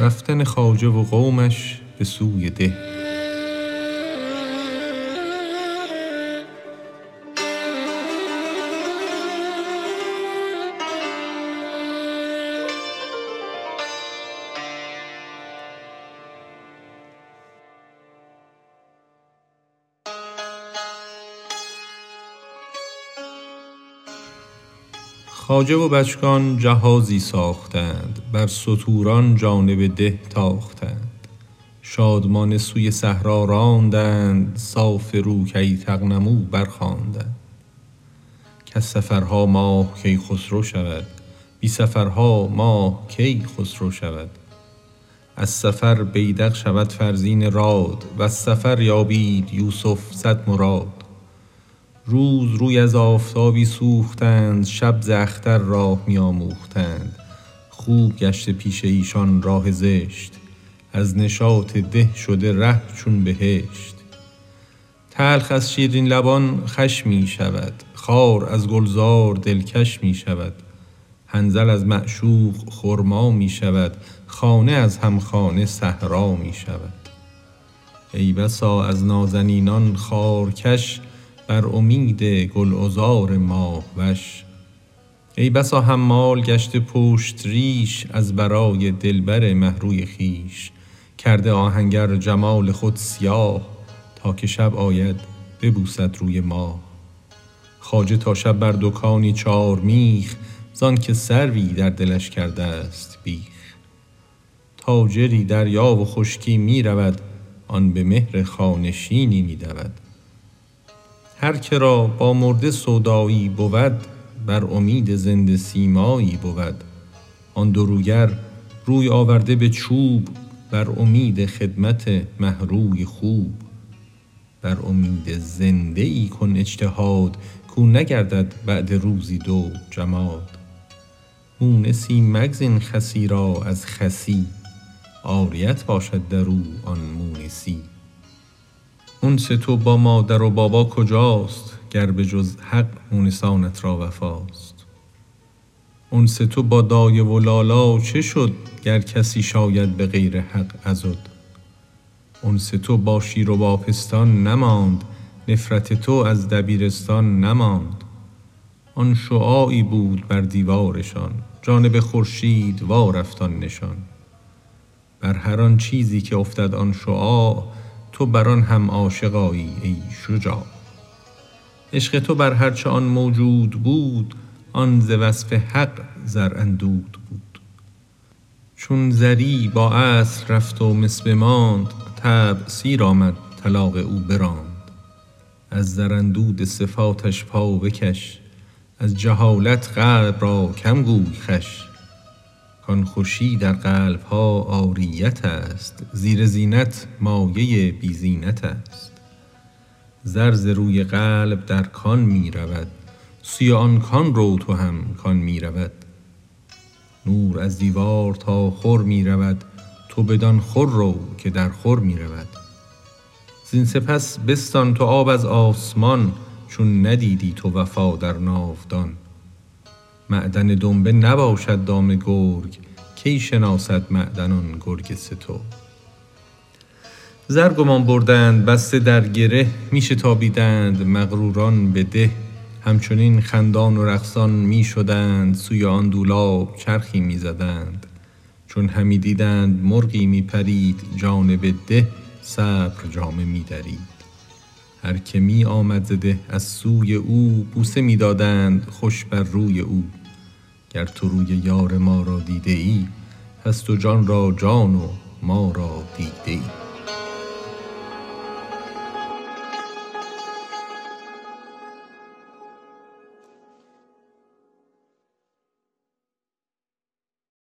رفتن خواجه و قومش به سوی ده. خواجه و بچگان جهازی ساختند بر ستوران جانب ده تاختند. شادمانه سوی صحرا راندند صاف رو کی تغنموا برخواندند. کز سفرها ماه کی خسرو شود بی سفرها ماه کی خسرو شود. از سفر بیدق شود فرزین راد وز سفر یابید یوسف صد مراد. روز روی از آفتابی سوختند شب ز اختر راه می آموختند خوب گشته پیش ایشان راه زشت از نشاط ده شده ره چون بهشت. تلخ از شیرین لبان خوش می شود خار از گلزار دلکش می شود حنظل از معشوق خرما می شود خانه از همخانه صحرا می شود ای بسا از نازنینان خارکش بر امید گلعذار ماه وش. ای بسا حمال گشته پشت ریش از برای دلبر مه روی خویش. کرده آهنگر جمال خود سیاه تا که شب آید ببوسد روی ماه خواجه تا شب بر دکانی چارمیخ زانک سروی در دلش کرده ست بیخ. تاجری دریا و خشکی می رود آن به مهر خانه شینی می دود هر که را با مرده سودایی بود بر امید زنده سیمایی بود. آن دو روگر روی آورده به چوب بر امید خدمت مه روی خوب. بر امید زنده ای کن اجتهاد کو نگردد بعد روزی دو جماد. مونسی مگزین خسی را از خسی عاریت باشد در او آن مونسی انس تو با مادر و بابا کجاست گر به جز حق مونسانت را وفاست؟ انس تو با دایه و لالا چه شد گر کسی شاید به غیر حق عضد انس تو با شیر و با پستان نماند نفرت تو از دبیرستان نماند. آن شعاعی بود بر دیوارشان جانب خورشید وا رفت آن نشان. بر هر آن چیزی که افتد آن شعاع تو بر آن هم عاشق آیی ای شجاع. عشق تو بر هر چه آن موجود بود آن ز وصف حق زر اندود بود. چون زری با اصل رفت و مس بماند طبع سیر آمد طلاق او براند. از زر اندود صفاتش پا بکش از جهالت قلب را کم گوی خوش کان خوشی در قلب ها عاریت است زیر زینت مایه بی زینت است. زر ز روی قلب در کان می رود سوی آن کان رو تو هم کان می رود. نور از دیوار تا خور می رود تو بدان خور رو که در خور می رود. زین سپس بستان تو آب از آسمان چون ندیدی تو وفا در ناودان. معدن دنبه نباشد دام گرگ کی شناسد معدن آن گرگ سترگ زر گمان بردند بسته در گره می شتابیدند مغروران به ده. همچنین خندان و رقصان می شدند سوی آن دولاب چرخی می زدند چون همی دیدند مرغی می پرید جانب ده صبر جامه می درید هر که می آمد ز ده از سوی او بوسه می دادند خوش بر روی او. گر تو روی یار ما را دیده ای پس تو جان را جان و ما را دیده ای.